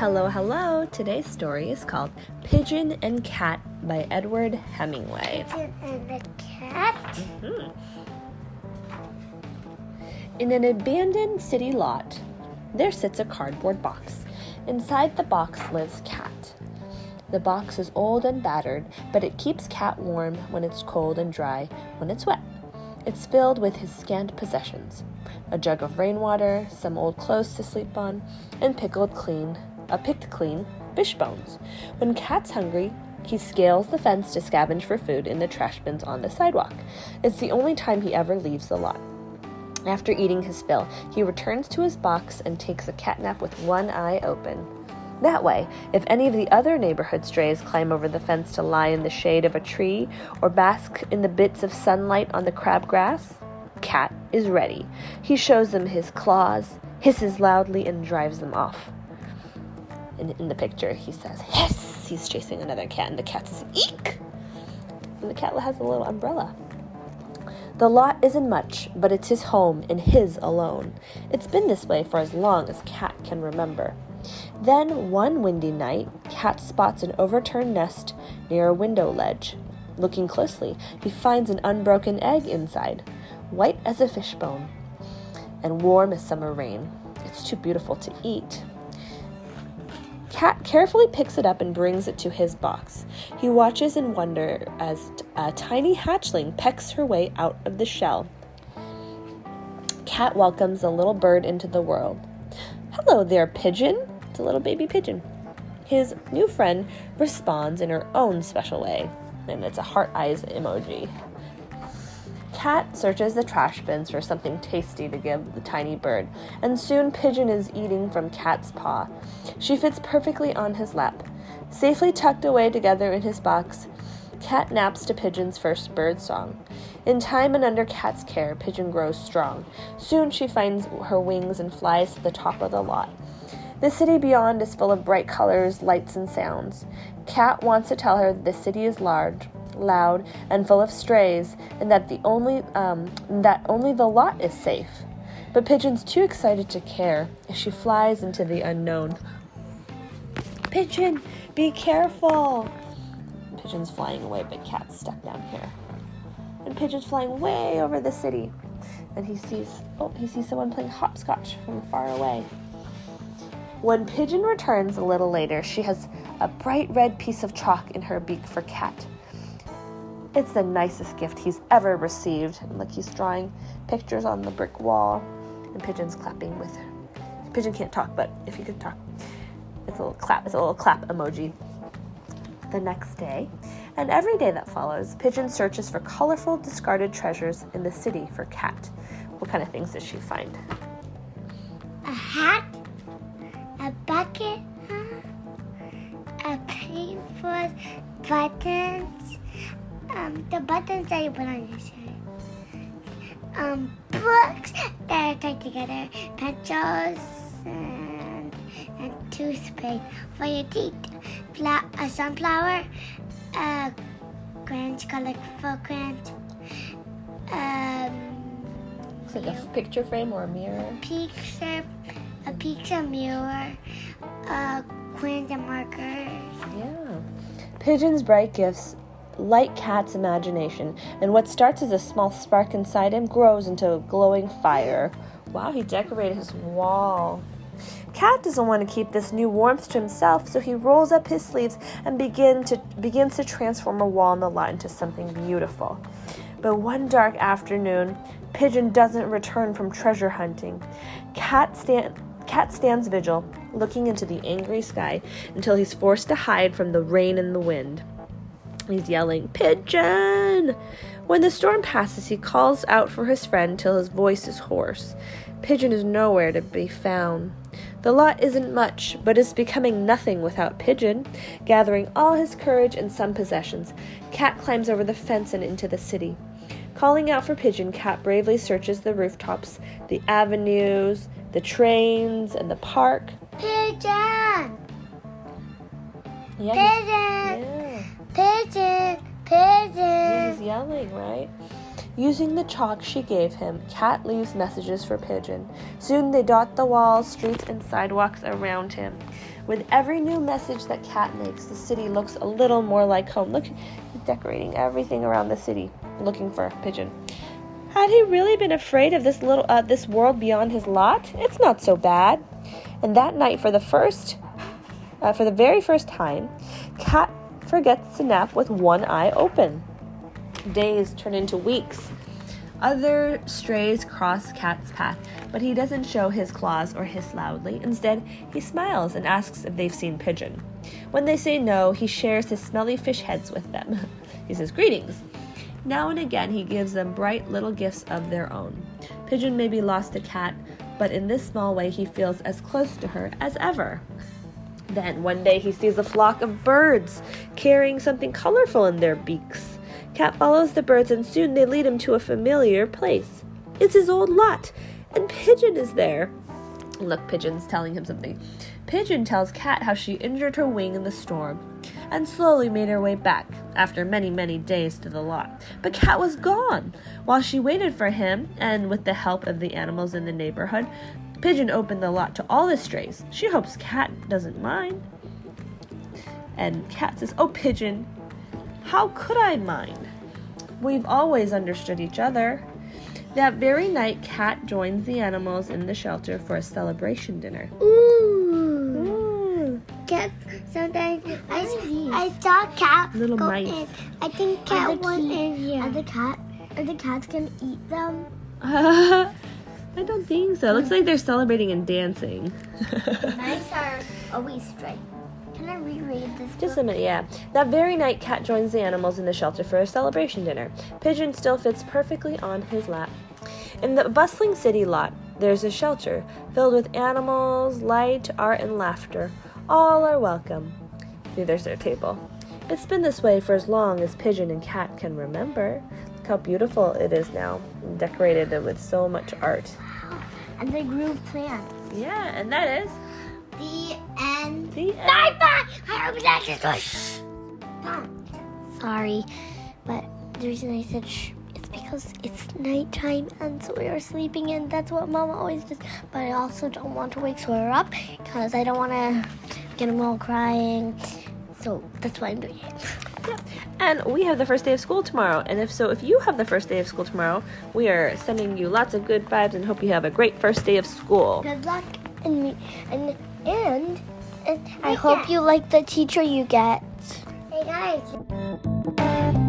Hello, hello. Today's story is called Pigeon and Cat by Edward Hemingway. Pigeon and the cat. Hmm. In an abandoned city lot, there sits a cardboard box. Inside the box lives Cat. The box is old and battered, but it keeps Cat warm when it's cold and dry when it's wet. It's filled with his scant possessions a jug of rainwater, some old clothes to sleep on, and pickled clean, a picked clean fish bones. When Cat's hungry, he scales the fence to scavenge for food in the trash bins on the sidewalk. It's the only time he ever leaves the lot. After eating his fill, he returns to his box and takes a catnap with one eye open. That way, if any of the other neighborhood strays climb over the fence to lie in the shade of a tree or bask in the bits of sunlight on the crabgrass, Cat is ready. He shows them his claws, hisses loudly, and drives them off. In, in the picture, he says, Hiss! He's chasing another cat, and the cat says, Eek! And the cat has a little umbrella. The lot isn't much, but it's his home and his alone. It's been this way for as long as Cat can remember. Then, one windy night, Cat spots an overturned nest near a window ledge. Looking closely, he finds an unbroken egg inside, white as a fishbone and warm as summer rain. It's too beautiful to eat. Carefully picks it up and brings it to his box. He watches in wonder as a tiny hatchling pecks her way out of the shell. Cat welcomes the little bird into the world. Hello there, pigeon. It's a little baby pigeon. His new friend responds in her own special way, and it's a heart eyes emoji. Cat searches the trash bins for something tasty to give the tiny bird, and soon Pigeon is eating from Cat's paw. She fits perfectly on his lap. Safely tucked away together in his box, Cat naps to Pigeon's first bird song. In time and under Cat's care, Pigeon grows strong. Soon she finds her wings and flies to the top of the lot. The city beyond is full of bright colors, lights, and sounds. Cat wants to tell her that the city is large, loud, and full of strays, and that the only um, that only the lot is safe. But Pigeon's too excited to care as she flies into the unknown. Pigeon, be careful! Pigeon's flying away, but Cat's stuck down here. And Pigeon's flying way over the city. And he sees oh, he sees someone playing hopscotch from far away. When Pigeon returns a little later, she has a bright red piece of chalk in her beak for Cat. It's the nicest gift he's ever received. And look, he's drawing pictures on the brick wall, and Pigeon's clapping with. Pigeon can't talk, but if he could talk, it's a little clap. It's a little clap emoji. The next day, and every day that follows, Pigeon searches for colorful, discarded treasures in the city for Cat. What kind of things does she find? A hat, a bucket, a paintbrush, buttons, um, the buttons that you put on your shirt, um, books that are tied together, pencils, and, and toothpaste for your teeth, Fla- a sunflower, a crayons, colorful crayons, um, Looks like a picture frame or a mirror. picture, a picture mirror, uh, crayons and markers. Yeah. Pigeon's bright gifts light Cat's imagination, and what starts as a small spark inside him grows into a glowing fire. Wow, he decorated his wall. Cat doesn't want to keep this new warmth to himself, so he rolls up his sleeves and begin to, begins to transform a wall in the lot into something beautiful. But one dark afternoon, Pigeon doesn't return from treasure hunting. Cat, stand, Cat stands vigil, looking into the angry sky until he's forced to hide from the rain and the wind. He's yelling, Pigeon! When the storm passes, he calls out for his friend till his voice is hoarse. Pigeon is nowhere to be found. The lot isn't much, but is becoming nothing without Pigeon. Gathering all his courage and some possessions, Cat climbs over the fence and into the city. Calling out for Pigeon, Cat bravely searches the rooftops, the avenues, the trains, and the park. Pigeon! Yeah, Pigeon! yeah. Pigeon! Pigeon! He's yelling, right? Using the chalk she gave him, Cat leaves messages for Pigeon. Soon they dot the walls, streets, and sidewalks around him. With every new message that Cat makes, the city looks a little more like home. Look, he's decorating everything around the city, looking for Pigeon. Had he really been afraid of this little uh, this world beyond his lot? It's not so bad. And that night, for the first, uh, for the very first time, Cat forgets to nap with one eye open. Days turn into weeks. Other strays cross Cat's path, but he doesn't show his claws or hiss loudly. Instead, he smiles and asks if they've seen Pigeon. When they say no, he shares his smelly fish heads with them. he says, Greetings. Now and again, he gives them bright little gifts of their own. Pigeon may be lost to Cat, but in this small way, he feels as close to her as ever. Then one day he sees a flock of birds carrying something colorful in their beaks. Cat follows the birds, and soon they lead him to a familiar place. It's his old lot, and Pigeon is there. Look, Pigeon's telling him something. Pigeon tells Cat how she injured her wing in the storm and slowly made her way back after many, many days to the lot. But Cat was gone. While she waited for him, and with the help of the animals in the neighborhood, Pigeon opened the lot to all the strays. She hopes Cat doesn't mind. And Cat says, Oh, Pigeon, how could I mind? We've always understood each other. That very night, Cat joins the animals in the shelter for a celebration dinner. Ooh. Cat, sometimes I, I saw cat Little go mice. in. I think cat the went key- in here. Are the cat? Are the cats gonna eat them? I don't think so. It looks like they're celebrating and dancing. Mice are always straight. Can I reread this? Just a minute, yeah. That very night, Cat joins the animals in the shelter for a celebration dinner. Pigeon still fits perfectly on his lap. In the bustling city lot, there's a shelter filled with animals, light, art, and laughter. All are welcome. See, there's their table. It's been this way for as long as Pigeon and Cat can remember. How beautiful it is now, decorated with so much art. And they grew plants. Yeah, and that is The end. the end. Bye bye. I hope you like this one. Sorry, but the reason I said shh is because it's nighttime and so we are sleeping, and that's what Mama always does. But I also don't want to wake Sawyer up because I don't want to get him all crying. So that's why I'm doing it. And we have the first day of school tomorrow. And if so, if you have the first day of school tomorrow, we are sending you lots of good vibes and hope you have a great first day of school. Good luck, and me, and and, and I hope you like the teacher you get. Hey guys.